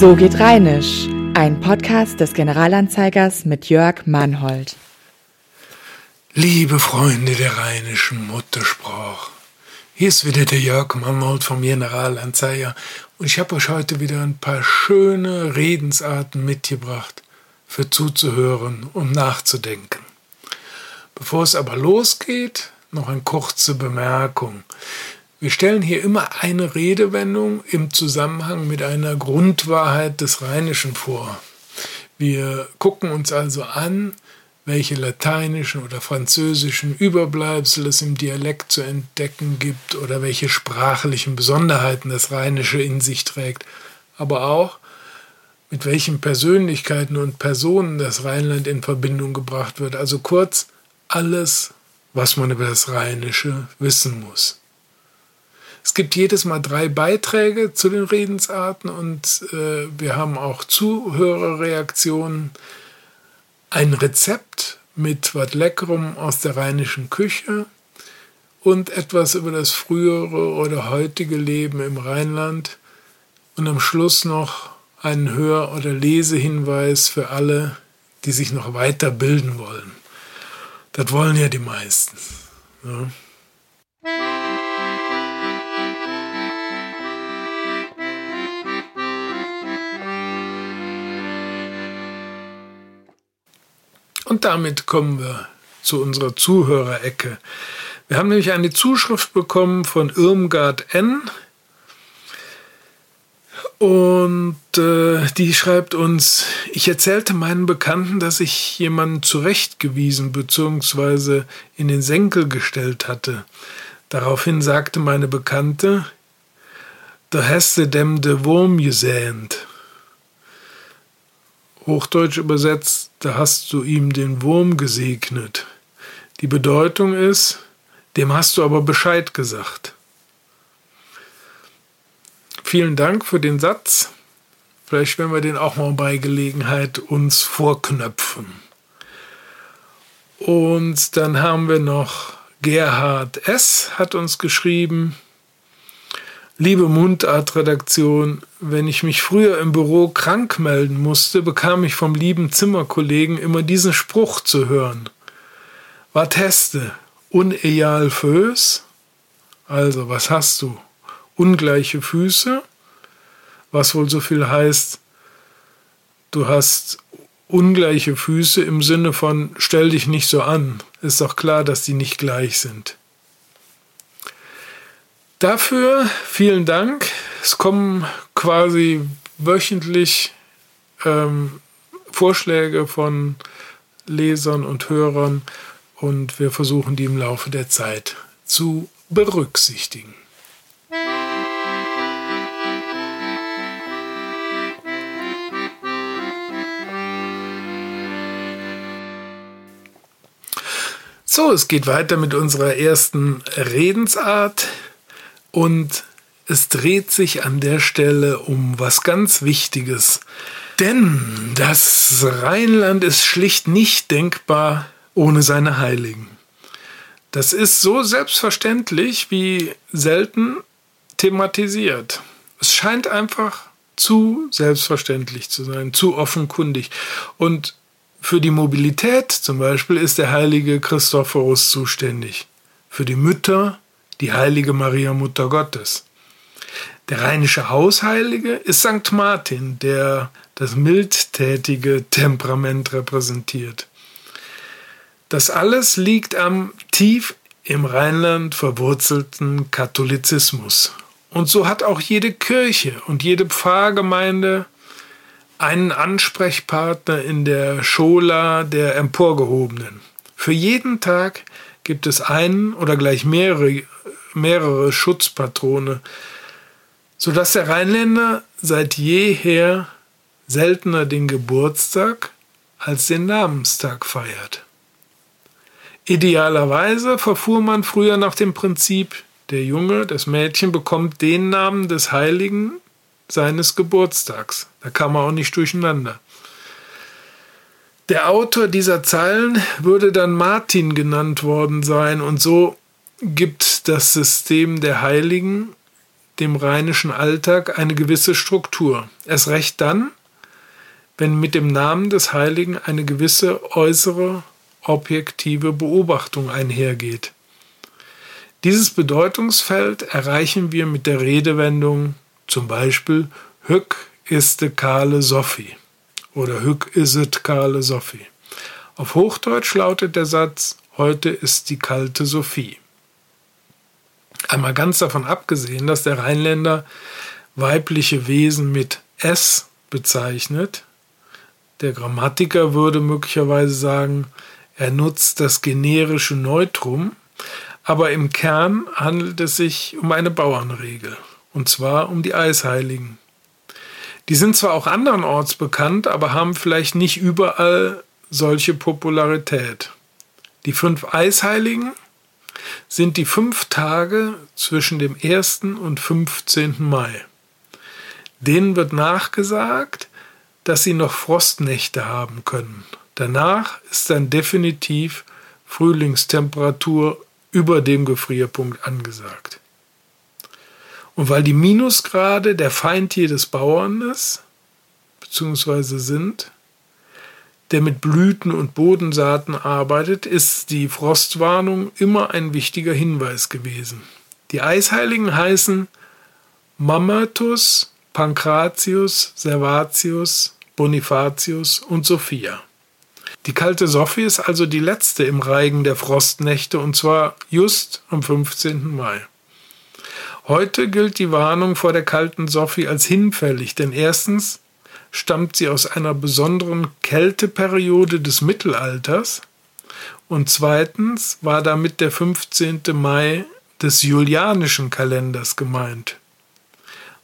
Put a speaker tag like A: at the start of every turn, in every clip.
A: So geht Rheinisch, ein Podcast des Generalanzeigers mit Jörg Mannhold.
B: Liebe Freunde der rheinischen Muttersprache, hier ist wieder der Jörg Mannhold vom Generalanzeiger und ich habe euch heute wieder ein paar schöne Redensarten mitgebracht für zuzuhören und nachzudenken. Bevor es aber losgeht, noch eine kurze Bemerkung. Wir stellen hier immer eine Redewendung im Zusammenhang mit einer Grundwahrheit des Rheinischen vor. Wir gucken uns also an, welche lateinischen oder französischen Überbleibsel es im Dialekt zu entdecken gibt oder welche sprachlichen Besonderheiten das Rheinische in sich trägt, aber auch mit welchen Persönlichkeiten und Personen das Rheinland in Verbindung gebracht wird. Also kurz alles, was man über das Rheinische wissen muss. Es gibt jedes Mal drei Beiträge zu den Redensarten und äh, wir haben auch Zuhörerreaktionen. Ein Rezept mit was Leckerem aus der rheinischen Küche und etwas über das frühere oder heutige Leben im Rheinland und am Schluss noch einen Hör- oder Lesehinweis für alle, die sich noch weiterbilden wollen. Das wollen ja die meisten. Ja. Und damit kommen wir zu unserer Zuhörerecke. Wir haben nämlich eine Zuschrift bekommen von Irmgard N. Und äh, die schreibt uns, ich erzählte meinen Bekannten, dass ich jemanden zurechtgewiesen bzw. in den Senkel gestellt hatte. Daraufhin sagte meine Bekannte, da hast du dem de Wurm gesähnt. Hochdeutsch übersetzt, da hast du ihm den Wurm gesegnet. Die Bedeutung ist, dem hast du aber Bescheid gesagt. Vielen Dank für den Satz. Vielleicht werden wir den auch mal bei Gelegenheit uns vorknöpfen. Und dann haben wir noch Gerhard S. hat uns geschrieben, Liebe Mundart-Redaktion, wenn ich mich früher im Büro krank melden musste, bekam ich vom lieben Zimmerkollegen immer diesen Spruch zu hören. Was hast Uneal Föß? Also, was hast du? Ungleiche Füße? Was wohl so viel heißt, du hast ungleiche Füße im Sinne von stell dich nicht so an. Ist doch klar, dass die nicht gleich sind. Dafür vielen Dank. Es kommen quasi wöchentlich ähm, Vorschläge von Lesern und Hörern und wir versuchen die im Laufe der Zeit zu berücksichtigen. So, es geht weiter mit unserer ersten Redensart. Und es dreht sich an der Stelle um was ganz Wichtiges. Denn das Rheinland ist schlicht nicht denkbar ohne seine Heiligen. Das ist so selbstverständlich wie selten thematisiert. Es scheint einfach zu selbstverständlich zu sein, zu offenkundig. Und für die Mobilität zum Beispiel ist der heilige Christophorus zuständig. Für die Mütter die heilige Maria Mutter Gottes. Der rheinische Hausheilige ist St. Martin, der das mildtätige Temperament repräsentiert. Das alles liegt am tief im Rheinland verwurzelten Katholizismus. Und so hat auch jede Kirche und jede Pfarrgemeinde einen Ansprechpartner in der Schola der Emporgehobenen. Für jeden Tag gibt es einen oder gleich mehrere mehrere Schutzpatrone, sodass der Rheinländer seit jeher seltener den Geburtstag als den Namenstag feiert. Idealerweise verfuhr man früher nach dem Prinzip, der Junge, das Mädchen bekommt den Namen des Heiligen seines Geburtstags. Da kam man auch nicht durcheinander. Der Autor dieser Zeilen würde dann Martin genannt worden sein und so gibt das System der Heiligen dem rheinischen Alltag eine gewisse Struktur. Erst recht dann, wenn mit dem Namen des Heiligen eine gewisse äußere objektive Beobachtung einhergeht. Dieses Bedeutungsfeld erreichen wir mit der Redewendung zum Beispiel Hück iste Kale Sophie oder Hück iset Kale Sophie. Auf Hochdeutsch lautet der Satz Heute ist die kalte Sophie. Einmal ganz davon abgesehen, dass der Rheinländer weibliche Wesen mit S bezeichnet. Der Grammatiker würde möglicherweise sagen, er nutzt das generische Neutrum, aber im Kern handelt es sich um eine Bauernregel, und zwar um die Eisheiligen. Die sind zwar auch andernorts bekannt, aber haben vielleicht nicht überall solche Popularität. Die fünf Eisheiligen sind die fünf Tage zwischen dem 1. und 15. Mai. Denen wird nachgesagt, dass sie noch Frostnächte haben können. Danach ist dann definitiv Frühlingstemperatur über dem Gefrierpunkt angesagt. Und weil die Minusgrade der Feind jedes Bauern ist, beziehungsweise sind, der mit Blüten und Bodensaaten arbeitet, ist die Frostwarnung immer ein wichtiger Hinweis gewesen. Die Eisheiligen heißen Mamertus, Pankratius, Servatius, Bonifatius und Sophia. Die kalte Sophie ist also die letzte im Reigen der Frostnächte und zwar just am 15. Mai. Heute gilt die Warnung vor der kalten Sophie als hinfällig, denn erstens stammt sie aus einer besonderen Kälteperiode des Mittelalters und zweitens war damit der 15. Mai des julianischen Kalenders gemeint.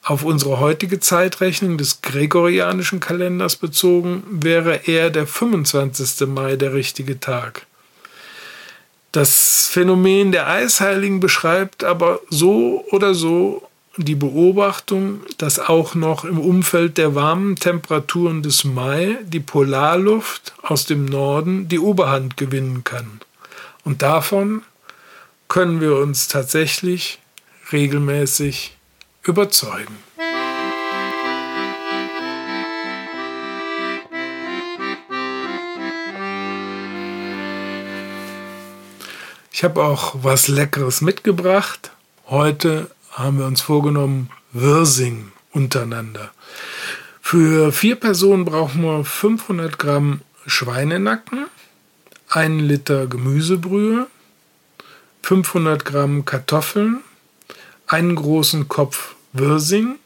B: Auf unsere heutige Zeitrechnung des gregorianischen Kalenders bezogen wäre eher der 25. Mai der richtige Tag. Das Phänomen der Eisheiligen beschreibt aber so oder so die Beobachtung, dass auch noch im Umfeld der warmen Temperaturen des Mai die Polarluft aus dem Norden die Oberhand gewinnen kann. Und davon können wir uns tatsächlich regelmäßig überzeugen. Ich habe auch was Leckeres mitgebracht. Heute haben wir uns vorgenommen, Wirsing untereinander. Für vier Personen brauchen wir 500 Gramm Schweinenacken, 1 Liter Gemüsebrühe, 500 Gramm Kartoffeln, einen großen Kopf Wirsing,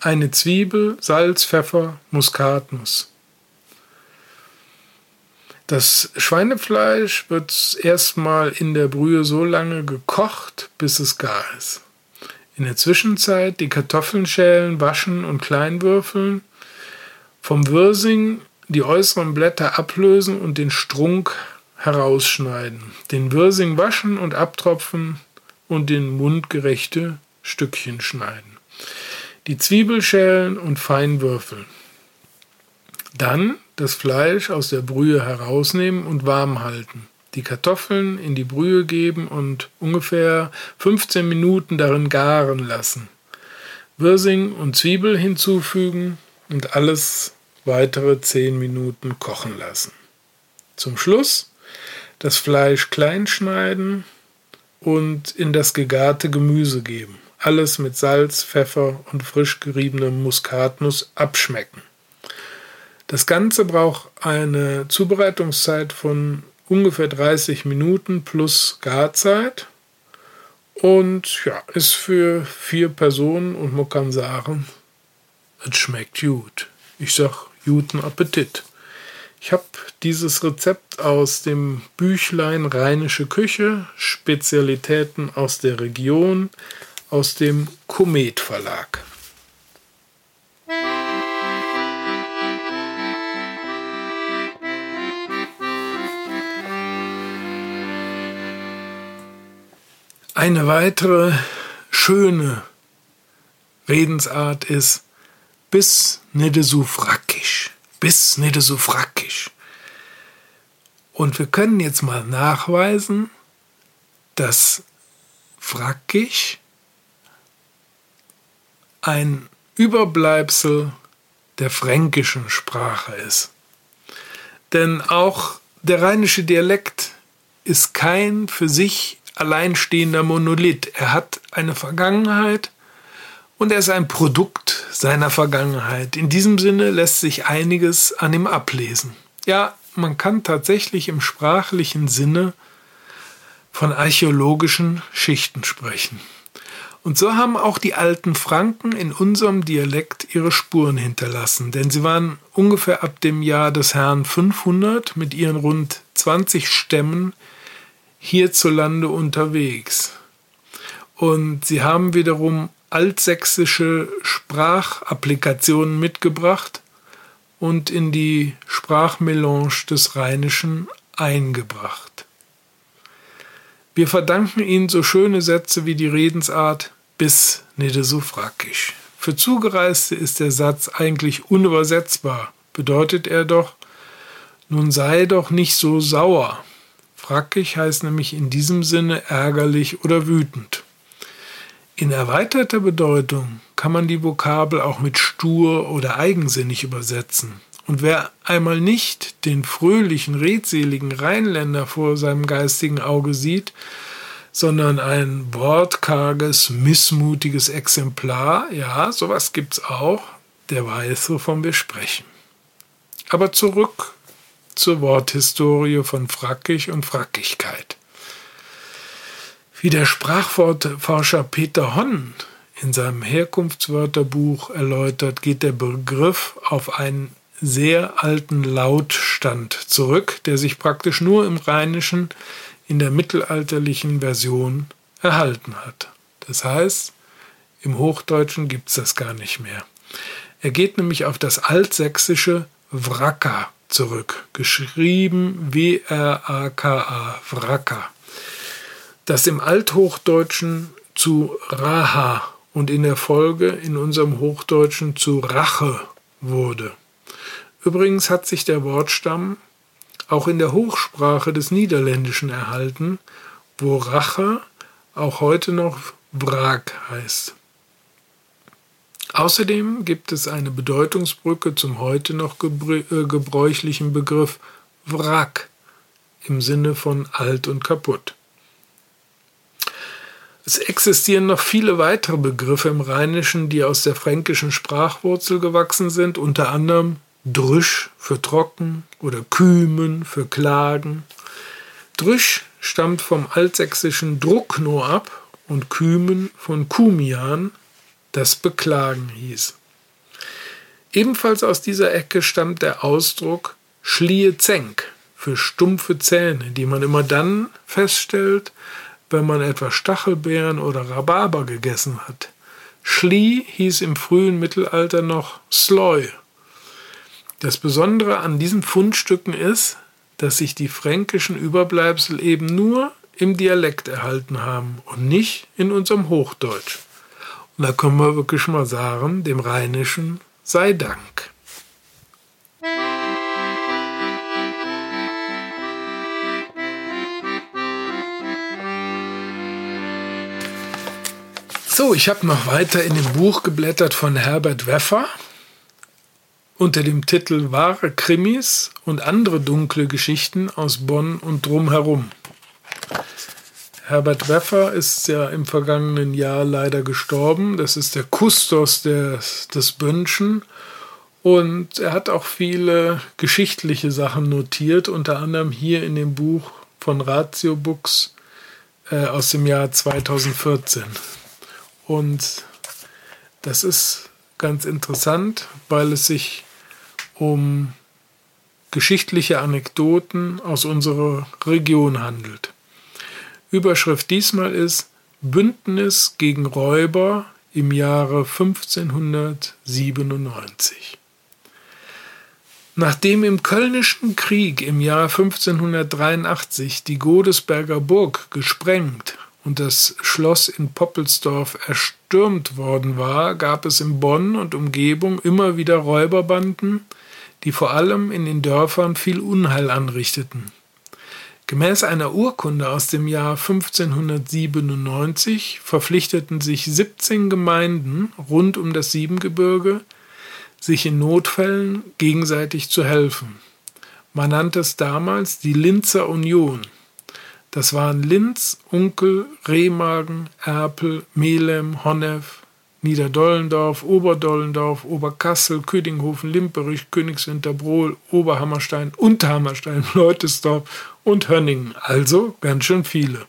B: eine Zwiebel, Salz, Pfeffer, Muskatnuss. Das Schweinefleisch wird erstmal in der Brühe so lange gekocht, bis es gar ist. In der Zwischenzeit die Kartoffeln schälen, waschen und kleinwürfeln, vom Wirsing die äußeren Blätter ablösen und den Strunk herausschneiden, den Wirsing waschen und abtropfen und in mundgerechte Stückchen schneiden. Die Zwiebel schälen und fein würfeln. Dann das Fleisch aus der Brühe herausnehmen und warm halten. Die Kartoffeln in die Brühe geben und ungefähr 15 Minuten darin garen lassen. Wirsing und Zwiebel hinzufügen und alles weitere 10 Minuten kochen lassen. Zum Schluss das Fleisch klein schneiden und in das gegarte Gemüse geben. Alles mit Salz, Pfeffer und frisch geriebenem Muskatnuss abschmecken. Das Ganze braucht eine Zubereitungszeit von ungefähr 30 Minuten plus Garzeit und ja, ist für vier Personen und man kann sagen, es schmeckt gut. Ich sag guten Appetit. Ich habe dieses Rezept aus dem Büchlein Rheinische Küche, Spezialitäten aus der Region, aus dem Komet Verlag. Eine weitere schöne Redensart ist bis frackisch. Bis nicht so frackisch. Und wir können jetzt mal nachweisen, dass frackisch ein Überbleibsel der fränkischen Sprache ist. Denn auch der rheinische Dialekt ist kein für sich alleinstehender Monolith. Er hat eine Vergangenheit und er ist ein Produkt seiner Vergangenheit. In diesem Sinne lässt sich einiges an ihm ablesen. Ja, man kann tatsächlich im sprachlichen Sinne von archäologischen Schichten sprechen. Und so haben auch die alten Franken in unserem Dialekt ihre Spuren hinterlassen, denn sie waren ungefähr ab dem Jahr des Herrn 500 mit ihren rund 20 Stämmen hierzulande unterwegs. Und sie haben wiederum altsächsische Sprachapplikationen mitgebracht und in die Sprachmelange des Rheinischen eingebracht. Wir verdanken ihnen so schöne Sätze wie die Redensart bis nede so frackisch. Für Zugereiste ist der Satz eigentlich unübersetzbar. Bedeutet er doch, nun sei doch nicht so sauer. Frackisch heißt nämlich in diesem Sinne ärgerlich oder wütend. In erweiterter Bedeutung kann man die Vokabel auch mit stur oder eigensinnig übersetzen. Und wer einmal nicht den fröhlichen, redseligen Rheinländer vor seinem geistigen Auge sieht, sondern ein wortkarges, missmutiges Exemplar, ja, sowas gibt's auch, der weiß, wovon wir sprechen. Aber zurück zur Worthistorie von Frackig und Frackigkeit. Wie der Sprachwortforscher Peter Honn in seinem Herkunftswörterbuch erläutert, geht der Begriff auf einen sehr alten Lautstand zurück, der sich praktisch nur im Rheinischen in der mittelalterlichen Version erhalten hat. Das heißt, im Hochdeutschen gibt es das gar nicht mehr. Er geht nämlich auf das altsächsische Wraka zurück, geschrieben W-R-A-K-A, Wraka, das im Althochdeutschen zu Raha und in der Folge in unserem Hochdeutschen zu Rache wurde. Übrigens hat sich der Wortstamm auch in der Hochsprache des Niederländischen erhalten, wo Rache auch heute noch Wrak heißt. Außerdem gibt es eine Bedeutungsbrücke zum heute noch äh, gebräuchlichen Begriff Wrack im Sinne von alt und kaputt. Es existieren noch viele weitere Begriffe im Rheinischen, die aus der fränkischen Sprachwurzel gewachsen sind, unter anderem Drüsch für trocken oder Kümen für klagen. Drüsch stammt vom altsächsischen Druckno ab und Kümen von Kumian, das Beklagen hieß. Ebenfalls aus dieser Ecke stammt der Ausdruck Schlie Zenk für stumpfe Zähne, die man immer dann feststellt, wenn man etwa Stachelbeeren oder Rhabarber gegessen hat. Schlie hieß im frühen Mittelalter noch Sloy das Besondere an diesen Fundstücken ist, dass sich die fränkischen Überbleibsel eben nur im Dialekt erhalten haben und nicht in unserem Hochdeutsch. Und da können wir wirklich mal sagen, dem Rheinischen sei Dank. So, ich habe noch weiter in dem Buch geblättert von Herbert Weffer unter dem Titel Wahre Krimis und andere dunkle Geschichten aus Bonn und drumherum. Herbert Weffer ist ja im vergangenen Jahr leider gestorben. Das ist der Kustos des, des Bönschen. Und er hat auch viele geschichtliche Sachen notiert, unter anderem hier in dem Buch von Ratio Books äh, aus dem Jahr 2014. Und das ist ganz interessant, weil es sich um geschichtliche Anekdoten aus unserer Region handelt. Überschrift diesmal ist Bündnis gegen Räuber im Jahre 1597. Nachdem im Kölnischen Krieg im Jahr 1583 die Godesberger Burg gesprengt und das Schloss in Poppelsdorf erstürmt worden war, gab es in Bonn und Umgebung immer wieder Räuberbanden, die vor allem in den Dörfern viel Unheil anrichteten. Gemäß einer Urkunde aus dem Jahr 1597 verpflichteten sich 17 Gemeinden rund um das Siebengebirge, sich in Notfällen gegenseitig zu helfen. Man nannte es damals die Linzer Union. Das waren Linz, Unkel, Remagen, Erpel, Melem, Honnef, Niederdollendorf, Oberdollendorf, Oberkassel, Ködinghofen, Limperich, Königswinterbrohl, Oberhammerstein, Unterhammerstein, Leutesdorf und Hönningen, also ganz schön viele.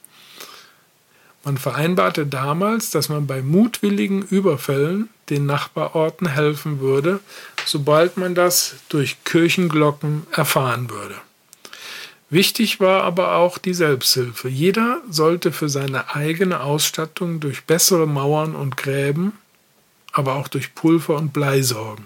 B: Man vereinbarte damals, dass man bei mutwilligen Überfällen den Nachbarorten helfen würde, sobald man das durch Kirchenglocken erfahren würde. Wichtig war aber auch die Selbsthilfe. Jeder sollte für seine eigene Ausstattung durch bessere Mauern und Gräben, aber auch durch Pulver und Blei sorgen.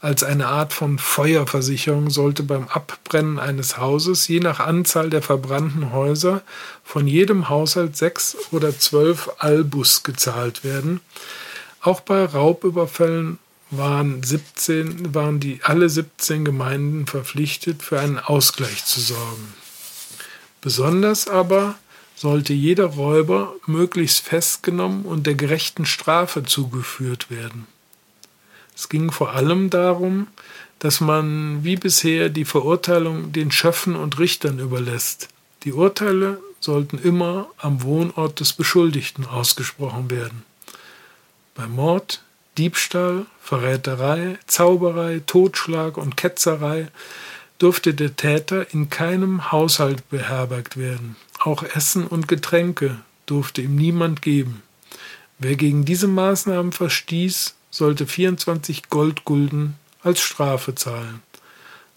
B: Als eine Art von Feuerversicherung sollte beim Abbrennen eines Hauses je nach Anzahl der verbrannten Häuser von jedem Haushalt sechs oder zwölf Albus gezahlt werden. Auch bei Raubüberfällen waren 17, waren die alle 17 Gemeinden verpflichtet, für einen Ausgleich zu sorgen. Besonders aber sollte jeder Räuber möglichst festgenommen und der gerechten Strafe zugeführt werden. Es ging vor allem darum, dass man wie bisher die Verurteilung den Schöffen und Richtern überlässt. Die Urteile sollten immer am Wohnort des Beschuldigten ausgesprochen werden. Bei Mord, Diebstahl, Verräterei, Zauberei, Totschlag und Ketzerei durfte der Täter in keinem Haushalt beherbergt werden. Auch Essen und Getränke durfte ihm niemand geben. Wer gegen diese Maßnahmen verstieß, sollte 24 Goldgulden als Strafe zahlen.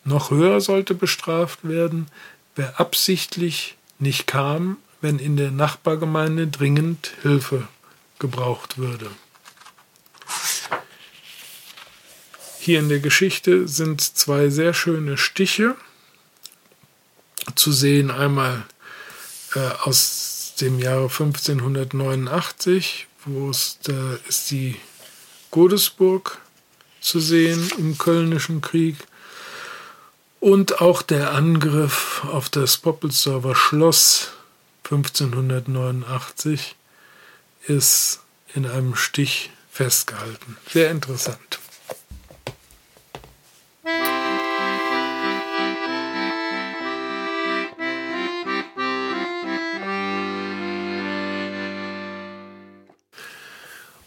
B: Noch höher sollte bestraft werden, wer absichtlich nicht kam, wenn in der Nachbargemeinde dringend Hilfe gebraucht würde. Hier in der Geschichte sind zwei sehr schöne Stiche zu sehen. Einmal äh, aus dem Jahre 1589, wo es da ist die Godesburg zu sehen im Kölnischen Krieg und auch der Angriff auf das Poppelsdorfer Schloss 1589 ist in einem Stich festgehalten. Sehr interessant.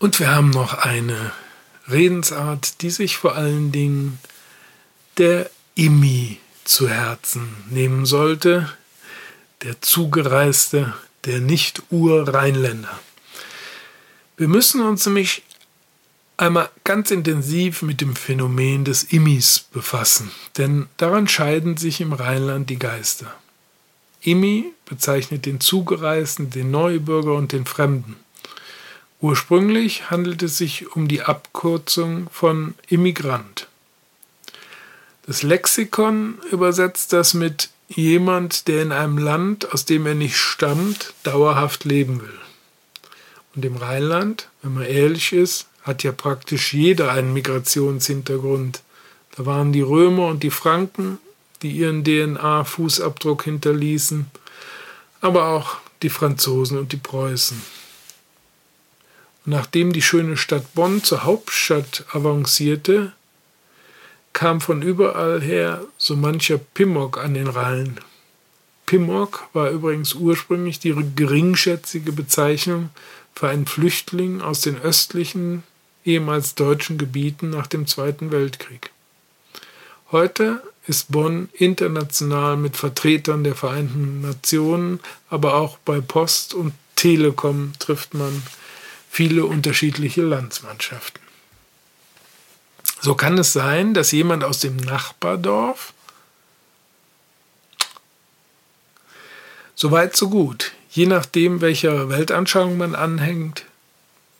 B: Und wir haben noch eine Redensart, die sich vor allen Dingen der Immi zu Herzen nehmen sollte, der Zugereiste, der Nicht-Ur-Rheinländer. Wir müssen uns nämlich einmal ganz intensiv mit dem Phänomen des Immis befassen, denn daran scheiden sich im Rheinland die Geister. Immi bezeichnet den Zugereisten, den Neubürger und den Fremden. Ursprünglich handelt es sich um die Abkürzung von Immigrant. Das Lexikon übersetzt das mit jemand, der in einem Land, aus dem er nicht stammt, dauerhaft leben will. Und im Rheinland, wenn man ehrlich ist, hat ja praktisch jeder einen Migrationshintergrund. Da waren die Römer und die Franken, die ihren DNA-Fußabdruck hinterließen, aber auch die Franzosen und die Preußen. Nachdem die schöne Stadt Bonn zur Hauptstadt avancierte, kam von überall her so mancher Pimmock an den Rhein. Pimmock war übrigens ursprünglich die geringschätzige Bezeichnung für einen Flüchtling aus den östlichen, ehemals deutschen Gebieten nach dem Zweiten Weltkrieg. Heute ist Bonn international mit Vertretern der Vereinten Nationen, aber auch bei Post und Telekom trifft man viele unterschiedliche Landsmannschaften. So kann es sein, dass jemand aus dem Nachbardorf Soweit, so gut. Je nachdem, welcher Weltanschauung man anhängt,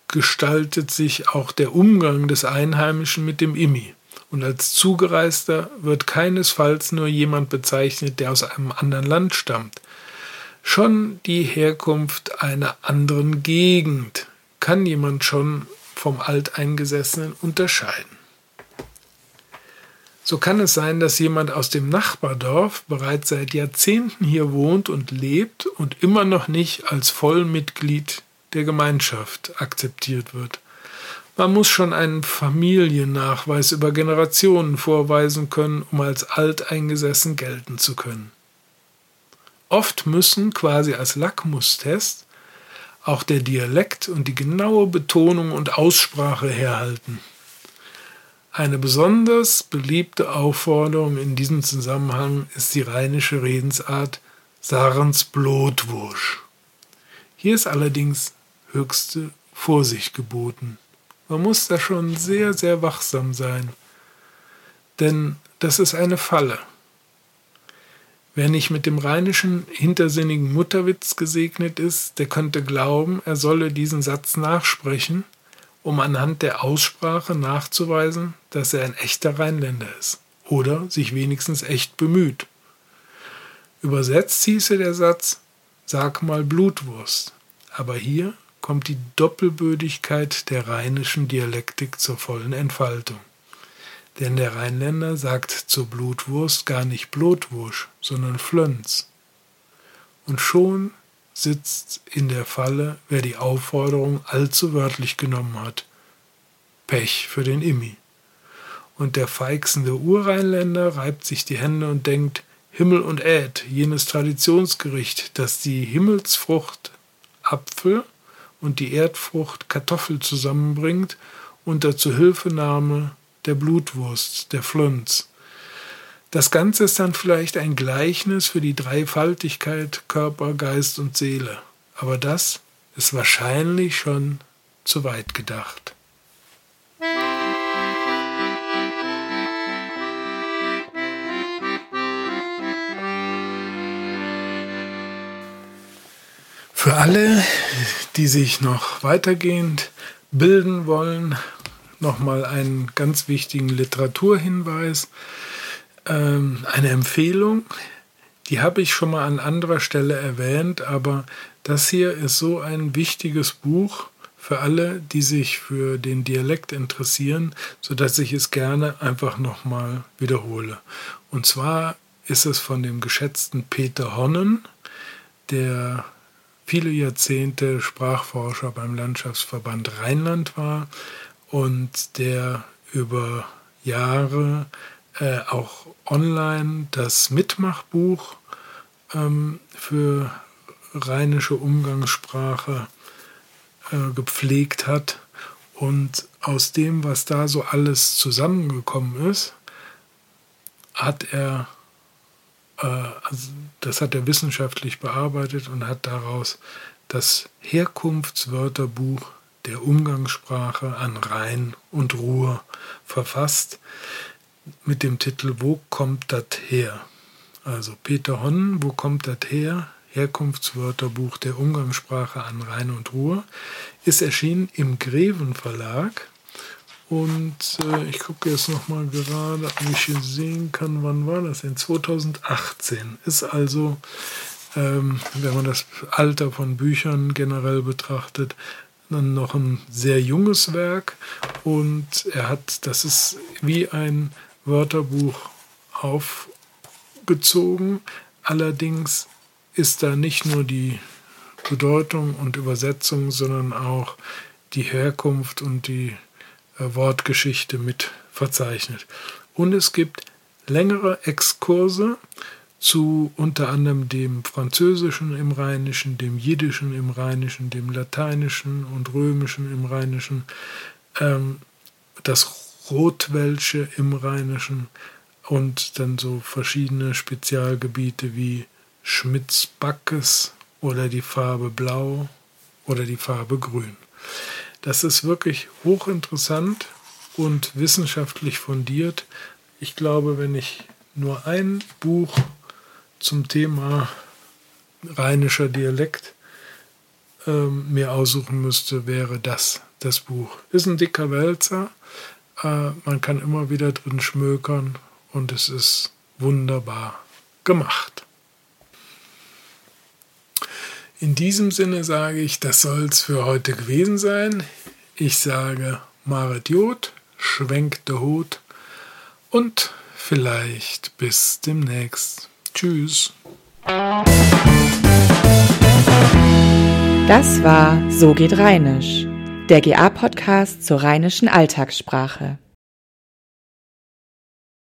B: gestaltet sich auch der Umgang des Einheimischen mit dem Immi. Und als Zugereister wird keinesfalls nur jemand bezeichnet, der aus einem anderen Land stammt. Schon die Herkunft einer anderen Gegend kann jemand schon vom Alteingesessenen unterscheiden. So kann es sein, dass jemand aus dem Nachbardorf bereits seit Jahrzehnten hier wohnt und lebt und immer noch nicht als Vollmitglied der Gemeinschaft akzeptiert wird. Man muss schon einen Familiennachweis über Generationen vorweisen können, um als alteingesessen gelten zu können. Oft müssen quasi als Lackmustest auch der Dialekt und die genaue Betonung und Aussprache herhalten. Eine besonders beliebte Aufforderung in diesem Zusammenhang ist die rheinische Redensart Sarens Blutwursch. Hier ist allerdings höchste Vorsicht geboten. Man muss da schon sehr, sehr wachsam sein, denn das ist eine Falle. Wer nicht mit dem rheinischen hintersinnigen Mutterwitz gesegnet ist, der könnte glauben, er solle diesen Satz nachsprechen, um anhand der Aussprache nachzuweisen, dass er ein echter Rheinländer ist oder sich wenigstens echt bemüht. Übersetzt hieße der Satz, sag mal Blutwurst. Aber hier kommt die Doppelbödigkeit der rheinischen Dialektik zur vollen Entfaltung. Denn der Rheinländer sagt zur Blutwurst gar nicht Blutwursch, sondern Flönz. Und schon sitzt in der Falle, wer die Aufforderung allzu wörtlich genommen hat. Pech für den Immi. Und der feixende Urrheinländer reibt sich die Hände und denkt, Himmel und Äd, jenes Traditionsgericht, das die Himmelsfrucht Apfel und die Erdfrucht Kartoffel zusammenbringt unter Zuhilfenahme der Blutwurst, der Flunz. Das Ganze ist dann vielleicht ein Gleichnis für die Dreifaltigkeit Körper, Geist und Seele. Aber das ist wahrscheinlich schon zu weit gedacht. Für alle, die sich noch weitergehend bilden wollen, nochmal einen ganz wichtigen Literaturhinweis, ähm, eine Empfehlung, die habe ich schon mal an anderer Stelle erwähnt, aber das hier ist so ein wichtiges Buch für alle, die sich für den Dialekt interessieren, sodass ich es gerne einfach nochmal wiederhole. Und zwar ist es von dem geschätzten Peter Honnen, der viele Jahrzehnte Sprachforscher beim Landschaftsverband Rheinland war und der über Jahre äh, auch online das Mitmachbuch ähm, für rheinische Umgangssprache äh, gepflegt hat. Und aus dem, was da so alles zusammengekommen ist, hat er äh, also das hat er wissenschaftlich bearbeitet und hat daraus das Herkunftswörterbuch der Umgangssprache an Rhein und Ruhr verfasst mit dem Titel Wo kommt das her? Also Peter Honnen, Wo kommt das her? Herkunftswörterbuch der Umgangssprache an Rhein und Ruhr ist erschienen im Greven Verlag und äh, ich gucke jetzt nochmal gerade, ob ich hier sehen kann, wann war das denn? 2018. Ist also, ähm, wenn man das Alter von Büchern generell betrachtet, noch ein sehr junges Werk. Und er hat, das ist wie ein Wörterbuch aufgezogen. Allerdings ist da nicht nur die Bedeutung und Übersetzung, sondern auch die Herkunft und die äh, Wortgeschichte mit verzeichnet. Und es gibt längere Exkurse zu unter anderem dem Französischen im Rheinischen, dem Jiddischen im Rheinischen, dem Lateinischen und Römischen im Rheinischen, ähm, das Rotwelsche im Rheinischen und dann so verschiedene Spezialgebiete wie Schmitz-Backes oder die Farbe Blau oder die Farbe Grün. Das ist wirklich hochinteressant und wissenschaftlich fundiert. Ich glaube, wenn ich nur ein Buch zum Thema rheinischer Dialekt äh, mir aussuchen müsste, wäre das das Buch. Ist ein dicker Wälzer. Äh, man kann immer wieder drin schmökern und es ist wunderbar gemacht. In diesem Sinne sage ich, das soll es für heute gewesen sein. Ich sage Maret Jod, schwenkt der Hut und vielleicht bis demnächst. Tschüss.
A: Das war So geht Rheinisch, der GA-Podcast zur rheinischen Alltagssprache.